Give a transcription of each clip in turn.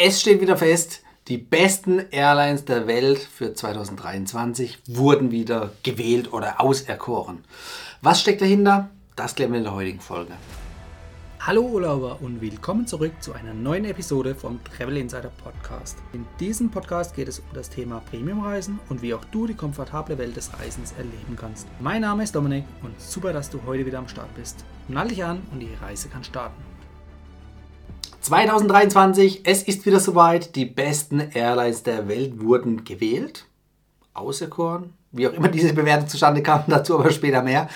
Es steht wieder fest, die besten Airlines der Welt für 2023 wurden wieder gewählt oder auserkoren. Was steckt dahinter? Das klären wir in der heutigen Folge. Hallo Urlauber und willkommen zurück zu einer neuen Episode vom Travel Insider Podcast. In diesem Podcast geht es um das Thema Premiumreisen und wie auch du die komfortable Welt des Reisens erleben kannst. Mein Name ist Dominik und super, dass du heute wieder am Start bist. Nall dich an und die Reise kann starten. 2023, es ist wieder soweit. Die besten Airlines der Welt wurden gewählt, auserkoren, wie auch immer diese Bewertung zustande kam, dazu aber später mehr.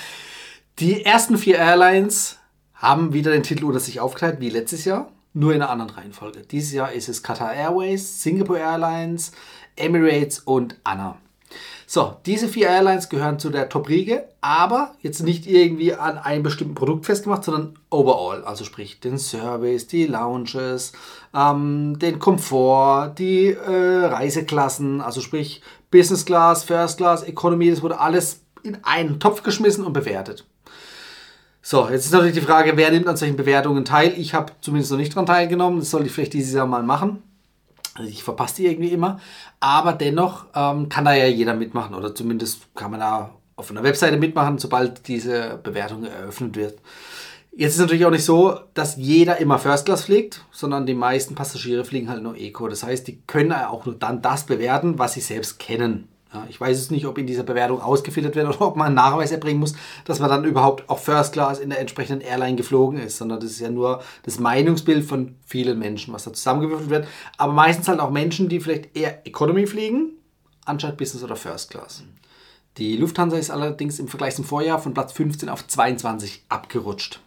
Die ersten vier Airlines haben wieder den Titel unter sich aufgeteilt, wie letztes Jahr, nur in einer anderen Reihenfolge. Dieses Jahr ist es Qatar Airways, Singapore Airlines, Emirates und Anna. So, diese vier Airlines gehören zu der Top-Riege, aber jetzt nicht irgendwie an einem bestimmten Produkt festgemacht, sondern overall. Also sprich den Service, die Lounges, ähm, den Komfort, die äh, Reiseklassen, also sprich Business Class, First Class, Economy, das wurde alles in einen Topf geschmissen und bewertet. So, jetzt ist natürlich die Frage, wer nimmt an solchen Bewertungen teil? Ich habe zumindest noch nicht daran teilgenommen. Das sollte ich vielleicht dieses Jahr mal machen. Also ich verpasse die irgendwie immer. Aber dennoch ähm, kann da ja jeder mitmachen oder zumindest kann man da auf einer Webseite mitmachen, sobald diese Bewertung eröffnet wird. Jetzt ist es natürlich auch nicht so, dass jeder immer First Class fliegt, sondern die meisten Passagiere fliegen halt nur Eco. Das heißt, die können auch nur dann das bewerten, was sie selbst kennen. Ja, ich weiß es nicht, ob in dieser Bewertung ausgefiltert wird oder ob man einen Nachweis erbringen muss, dass man dann überhaupt auch First Class in der entsprechenden Airline geflogen ist, sondern das ist ja nur das Meinungsbild von vielen Menschen, was da zusammengewürfelt wird. Aber meistens halt auch Menschen, die vielleicht eher Economy fliegen, anstatt Business oder First Class. Die Lufthansa ist allerdings im Vergleich zum Vorjahr von Platz 15 auf 22 abgerutscht.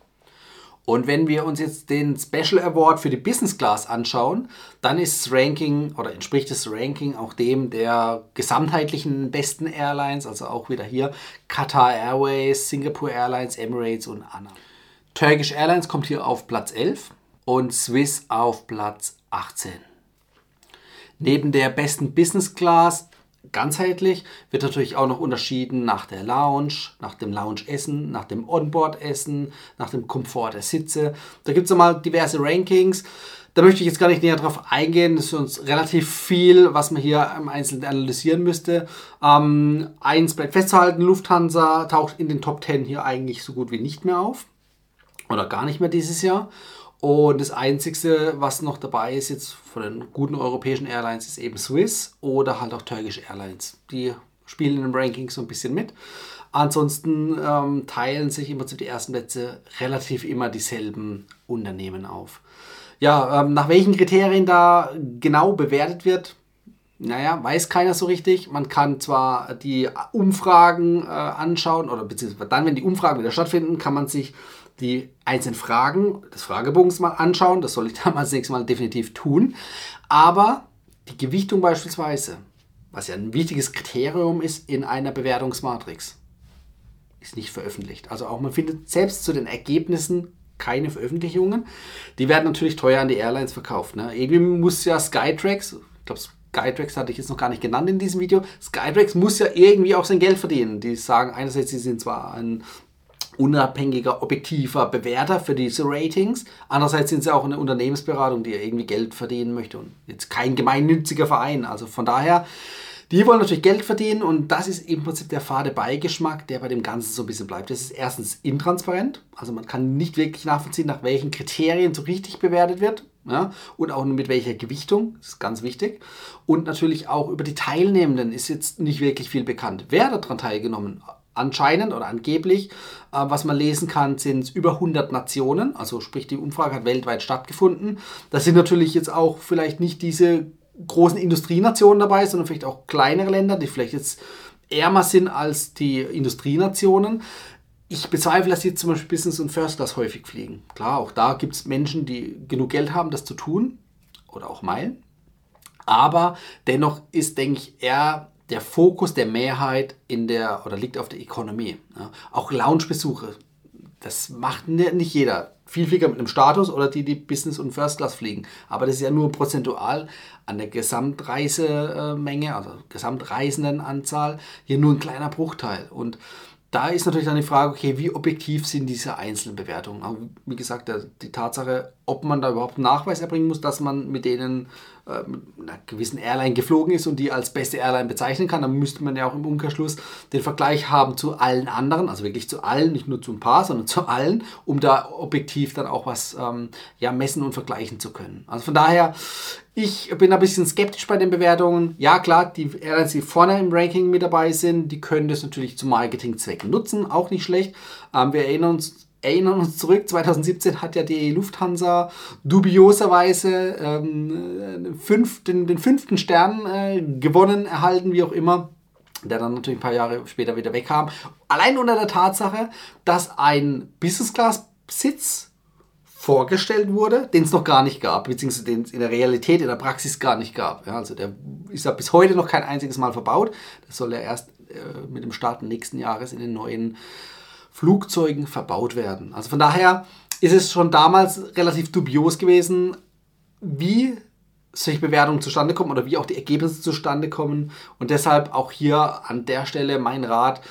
Und wenn wir uns jetzt den Special Award für die Business Class anschauen, dann ist das Ranking oder entspricht das Ranking auch dem der gesamtheitlichen besten Airlines, also auch wieder hier Qatar Airways, Singapore Airlines, Emirates und ANA. Turkish Airlines kommt hier auf Platz 11 und Swiss auf Platz 18. Neben der besten Business Class ganzheitlich wird natürlich auch noch unterschieden nach der Lounge, nach dem Lounge-Essen, nach dem Onboard-Essen, nach dem Komfort der Sitze. Da gibt es nochmal diverse Rankings. Da möchte ich jetzt gar nicht näher drauf eingehen. Das ist uns relativ viel, was man hier im Einzelnen analysieren müsste. Ähm, eins bleibt festzuhalten, Lufthansa taucht in den Top 10 hier eigentlich so gut wie nicht mehr auf. Oder gar nicht mehr dieses Jahr. Und das Einzige, was noch dabei ist jetzt von den guten europäischen Airlines, ist eben Swiss oder halt auch Turkish Airlines. Die spielen dem Ranking so ein bisschen mit. Ansonsten ähm, teilen sich im Prinzip die ersten Plätze relativ immer dieselben Unternehmen auf. Ja, ähm, nach welchen Kriterien da genau bewertet wird, naja, weiß keiner so richtig. Man kann zwar die Umfragen äh, anschauen oder beziehungsweise dann, wenn die Umfragen wieder stattfinden, kann man sich die einzelnen Fragen des Fragebogens mal anschauen. Das soll ich dann das nächste Mal definitiv tun. Aber die Gewichtung beispielsweise, was ja ein wichtiges Kriterium ist in einer Bewertungsmatrix, ist nicht veröffentlicht. Also auch man findet selbst zu den Ergebnissen keine Veröffentlichungen. Die werden natürlich teuer an die Airlines verkauft. Ne? Irgendwie muss ja Skytrax, ich glaube Skytrax hatte ich jetzt noch gar nicht genannt in diesem Video, Skytrax muss ja irgendwie auch sein Geld verdienen. Die sagen einerseits, sie sind zwar ein unabhängiger, objektiver Bewerter für diese Ratings. Andererseits sind sie auch eine Unternehmensberatung, die ja irgendwie Geld verdienen möchte und jetzt kein gemeinnütziger Verein. Also von daher, die wollen natürlich Geld verdienen und das ist im Prinzip der fade Beigeschmack, der bei dem Ganzen so ein bisschen bleibt. Das ist erstens intransparent, also man kann nicht wirklich nachvollziehen, nach welchen Kriterien so richtig bewertet wird. Ja, und auch mit welcher Gewichtung, das ist ganz wichtig. Und natürlich auch über die Teilnehmenden ist jetzt nicht wirklich viel bekannt. Wer daran teilgenommen anscheinend oder angeblich, äh, was man lesen kann, sind es über 100 Nationen. Also sprich, die Umfrage hat weltweit stattgefunden. Das sind natürlich jetzt auch vielleicht nicht diese großen Industrienationen dabei, sondern vielleicht auch kleinere Länder, die vielleicht jetzt ärmer sind als die Industrienationen. Ich bezweifle, dass jetzt zum Beispiel Business und First Class häufig fliegen. Klar, auch da gibt es Menschen, die genug Geld haben, das zu tun oder auch Meilen. Aber dennoch ist, denke ich, eher der Fokus der Mehrheit in der oder liegt auf der Ökonomie. Ja. Auch Loungebesuche, das macht nicht jeder. Viel Flieger mit einem Status oder die, die Business und First Class fliegen. Aber das ist ja nur prozentual an der Gesamtreisemenge, also Gesamtreisendenanzahl, hier nur ein kleiner Bruchteil. Und da ist natürlich dann die Frage, okay, wie objektiv sind diese einzelnen Bewertungen? Aber wie gesagt, die Tatsache, ob man da überhaupt Nachweis erbringen muss, dass man mit denen äh, mit einer gewissen Airline geflogen ist und die als beste Airline bezeichnen kann, dann müsste man ja auch im Umkehrschluss den Vergleich haben zu allen anderen, also wirklich zu allen, nicht nur zu ein paar, sondern zu allen, um da objektiv dann auch was ähm, ja, messen und vergleichen zu können. Also von daher, ich bin ein bisschen skeptisch bei den Bewertungen. Ja, klar, die Airlines, die vorne im Ranking mit dabei sind, die können das natürlich zu Marketingzwecken nutzen, auch nicht schlecht. Ähm, wir erinnern uns erinnern uns zurück, 2017 hat ja die Lufthansa dubioserweise ähm, fünf, den, den, fünften Stern äh, gewonnen, erhalten, wie auch immer, der dann natürlich ein paar Jahre später wieder wegkam. Allein unter der Tatsache, dass ein Business-Class-Sitz vorgestellt wurde, den es noch gar nicht gab, beziehungsweise den es in der Realität, in der Praxis gar nicht gab. Ja, also der ist ja bis heute noch kein einziges Mal verbaut. Das soll ja erst äh, mit dem Start nächsten Jahres in den neuen Flugzeugen verbaut werden. Also von daher ist es schon damals relativ dubios gewesen, wie solche Bewertungen zustande kommen oder wie auch die Ergebnisse zustande kommen. Und deshalb auch hier an der Stelle mein Rat,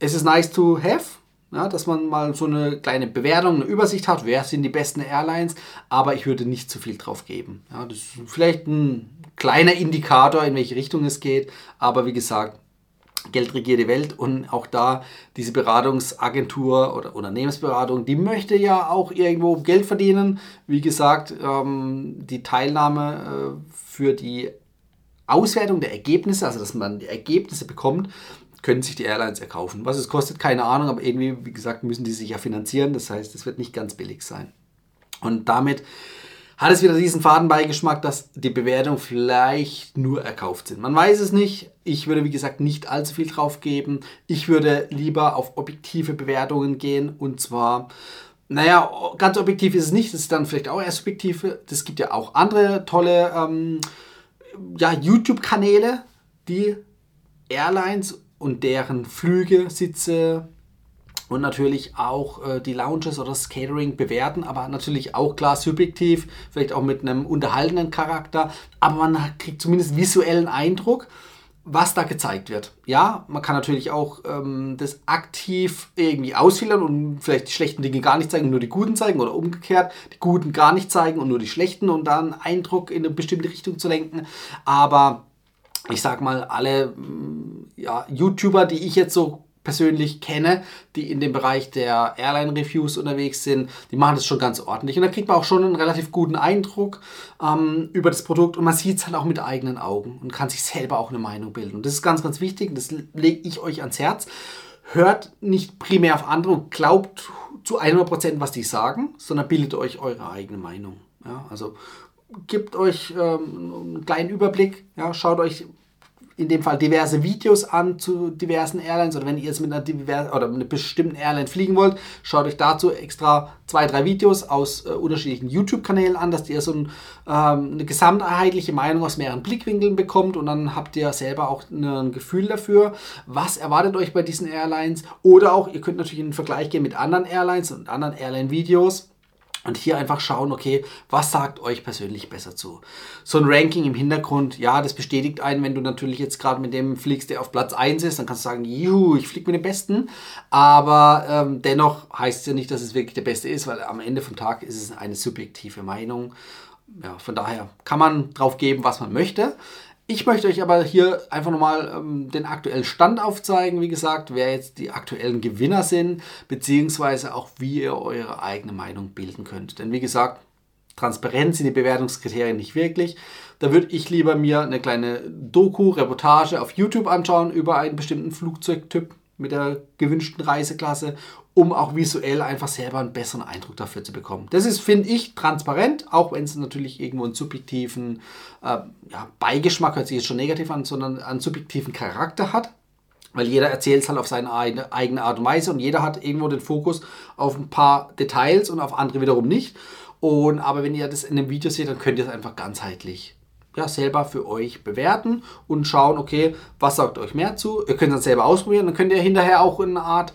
es ist nice to have, ja, dass man mal so eine kleine Bewertung, eine Übersicht hat, wer sind die besten Airlines, aber ich würde nicht zu viel drauf geben. Ja, das ist vielleicht ein kleiner Indikator, in welche Richtung es geht, aber wie gesagt, Geld regiert die Welt und auch da diese Beratungsagentur oder Unternehmensberatung, die möchte ja auch irgendwo Geld verdienen. Wie gesagt, ähm, die Teilnahme äh, für die Auswertung der Ergebnisse, also dass man die Ergebnisse bekommt, können sich die Airlines erkaufen. Was es kostet, keine Ahnung, aber irgendwie, wie gesagt, müssen die sich ja finanzieren. Das heißt, es wird nicht ganz billig sein. Und damit hat es wieder diesen Fadenbeigeschmack, dass die Bewertungen vielleicht nur erkauft sind. Man weiß es nicht. Ich würde, wie gesagt, nicht allzu viel drauf geben. Ich würde lieber auf objektive Bewertungen gehen und zwar naja, ganz objektiv ist es nicht, das ist dann vielleicht auch eher subjektive. Es gibt ja auch andere tolle ähm, ja, YouTube-Kanäle, die Airlines und deren Flüge, Sitze, und natürlich auch äh, die Lounges oder das Catering bewerten, aber natürlich auch klar subjektiv, vielleicht auch mit einem unterhaltenden Charakter, aber man kriegt zumindest visuellen Eindruck, was da gezeigt wird. Ja, man kann natürlich auch ähm, das aktiv irgendwie ausfiltern und vielleicht die schlechten Dinge gar nicht zeigen nur die guten zeigen oder umgekehrt, die guten gar nicht zeigen und nur die schlechten und dann Eindruck in eine bestimmte Richtung zu lenken, aber ich sag mal, alle mm, ja, YouTuber, die ich jetzt so persönlich kenne, die in dem Bereich der Airline-Reviews unterwegs sind, die machen das schon ganz ordentlich. Und da kriegt man auch schon einen relativ guten Eindruck ähm, über das Produkt und man sieht es halt auch mit eigenen Augen und kann sich selber auch eine Meinung bilden. Und das ist ganz, ganz wichtig und das lege ich euch ans Herz. Hört nicht primär auf andere und glaubt zu 100%, was die sagen, sondern bildet euch eure eigene Meinung. Ja, also gebt euch ähm, einen kleinen Überblick, ja, schaut euch in dem Fall diverse Videos an zu diversen Airlines oder wenn ihr jetzt mit einer, divers oder einer bestimmten Airline fliegen wollt, schaut euch dazu extra zwei, drei Videos aus äh, unterschiedlichen YouTube-Kanälen an, dass ihr so ein, ähm, eine gesamtheitliche Meinung aus mehreren Blickwinkeln bekommt und dann habt ihr selber auch ein Gefühl dafür, was erwartet euch bei diesen Airlines oder auch, ihr könnt natürlich in den Vergleich gehen mit anderen Airlines und anderen Airline-Videos und hier einfach schauen, okay, was sagt euch persönlich besser zu? So ein Ranking im Hintergrund, ja, das bestätigt einen, wenn du natürlich jetzt gerade mit dem fliegst, der auf Platz 1 ist, dann kannst du sagen, juhu, ich fliege mit dem Besten. Aber ähm, dennoch heißt es ja nicht, dass es wirklich der Beste ist, weil am Ende vom Tag ist es eine subjektive Meinung. Ja, von daher kann man drauf geben, was man möchte. Ich möchte euch aber hier einfach nochmal ähm, den aktuellen Stand aufzeigen, wie gesagt, wer jetzt die aktuellen Gewinner sind, beziehungsweise auch wie ihr eure eigene Meinung bilden könnt. Denn wie gesagt, Transparenz sind die Bewertungskriterien nicht wirklich. Da würde ich lieber mir eine kleine Doku, Reportage auf YouTube anschauen über einen bestimmten Flugzeugtyp mit der gewünschten Reiseklasse, um auch visuell einfach selber einen besseren Eindruck dafür zu bekommen. Das ist, finde ich, transparent, auch wenn es natürlich irgendwo einen subjektiven äh, ja, Beigeschmack, hört sich jetzt schon negativ an, sondern einen subjektiven Charakter hat. Weil jeder erzählt es halt auf seine eigene Art und Weise und jeder hat irgendwo den Fokus auf ein paar Details und auf andere wiederum nicht. Und, aber wenn ihr das in einem Video seht, dann könnt ihr es einfach ganzheitlich ja, selber für euch bewerten und schauen, okay, was sagt euch mehr zu. Ihr könnt es selber ausprobieren, dann könnt ihr hinterher auch eine Art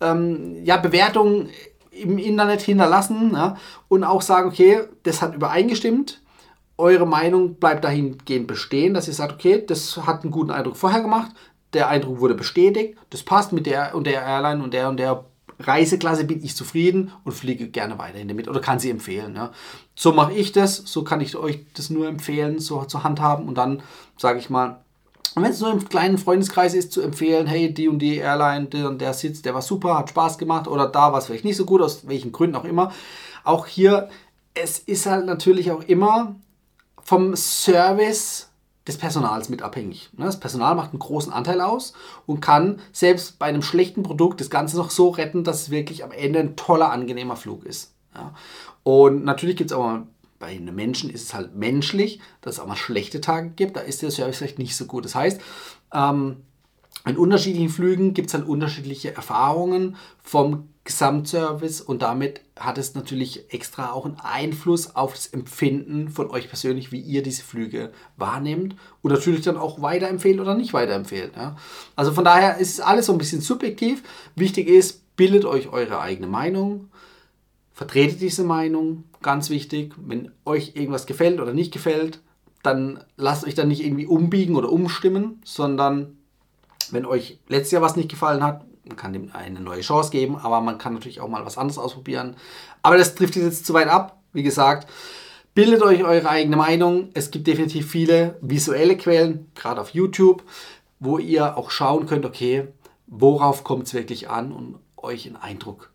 ähm, ja, Bewertung im Internet hinterlassen ja, und auch sagen, okay, das hat übereingestimmt. Eure Meinung bleibt dahingehend bestehen, dass ihr sagt, okay, das hat einen guten Eindruck vorher gemacht, der Eindruck wurde bestätigt, das passt mit der und der Airline und der und der Reiseklasse bin ich zufrieden und fliege gerne weiterhin damit oder kann sie empfehlen. Ja. So mache ich das, so kann ich euch das nur empfehlen, so zu handhaben und dann sage ich mal, wenn es nur im kleinen Freundeskreis ist, zu empfehlen, hey, die und die Airline, der und der Sitz, der war super, hat Spaß gemacht oder da war es vielleicht nicht so gut, aus welchen Gründen auch immer. Auch hier, es ist halt natürlich auch immer vom Service des Personals mit abhängig. Ne, das Personal macht einen großen Anteil aus und kann selbst bei einem schlechten Produkt das Ganze noch so retten, dass es wirklich am Ende ein toller, angenehmer Flug ist. Und natürlich gibt es auch mal, bei einem Menschen ist es halt menschlich, dass es auch mal schlechte Tage gibt, da ist der Service vielleicht nicht so gut. Das heißt, ähm, in unterschiedlichen Flügen gibt es dann unterschiedliche Erfahrungen vom Gesamtservice und damit hat es natürlich extra auch einen Einfluss auf das Empfinden von euch persönlich, wie ihr diese Flüge wahrnehmt und natürlich dann auch weiterempfehlt oder nicht weiterempfehlt. Ja. Also von daher ist alles so ein bisschen subjektiv. Wichtig ist, bildet euch eure eigene Meinung, vertretet diese Meinung, ganz wichtig. Wenn euch irgendwas gefällt oder nicht gefällt, dann lasst euch dann nicht irgendwie umbiegen oder umstimmen, sondern wenn euch letztes Jahr was nicht gefallen hat, man kann dem eine neue Chance geben, aber man kann natürlich auch mal was anderes ausprobieren. Aber das trifft jetzt zu weit ab. Wie gesagt, bildet euch eure eigene Meinung. Es gibt definitiv viele visuelle Quellen, gerade auf YouTube, wo ihr auch schauen könnt, okay, worauf kommt es wirklich an und euch einen Eindruck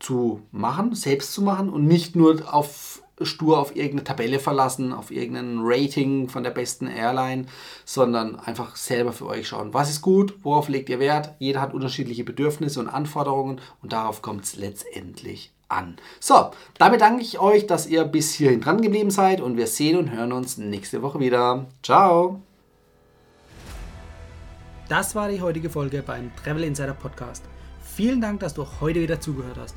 zu machen, selbst zu machen und nicht nur auf stur auf irgendeine Tabelle verlassen, auf irgendein Rating von der besten Airline, sondern einfach selber für euch schauen, was ist gut, worauf legt ihr Wert. Jeder hat unterschiedliche Bedürfnisse und Anforderungen und darauf kommt es letztendlich an. So, damit danke ich euch, dass ihr bis hierhin dran geblieben seid und wir sehen und hören uns nächste Woche wieder. Ciao! Das war die heutige Folge beim Travel Insider Podcast. Vielen Dank, dass du heute wieder zugehört hast.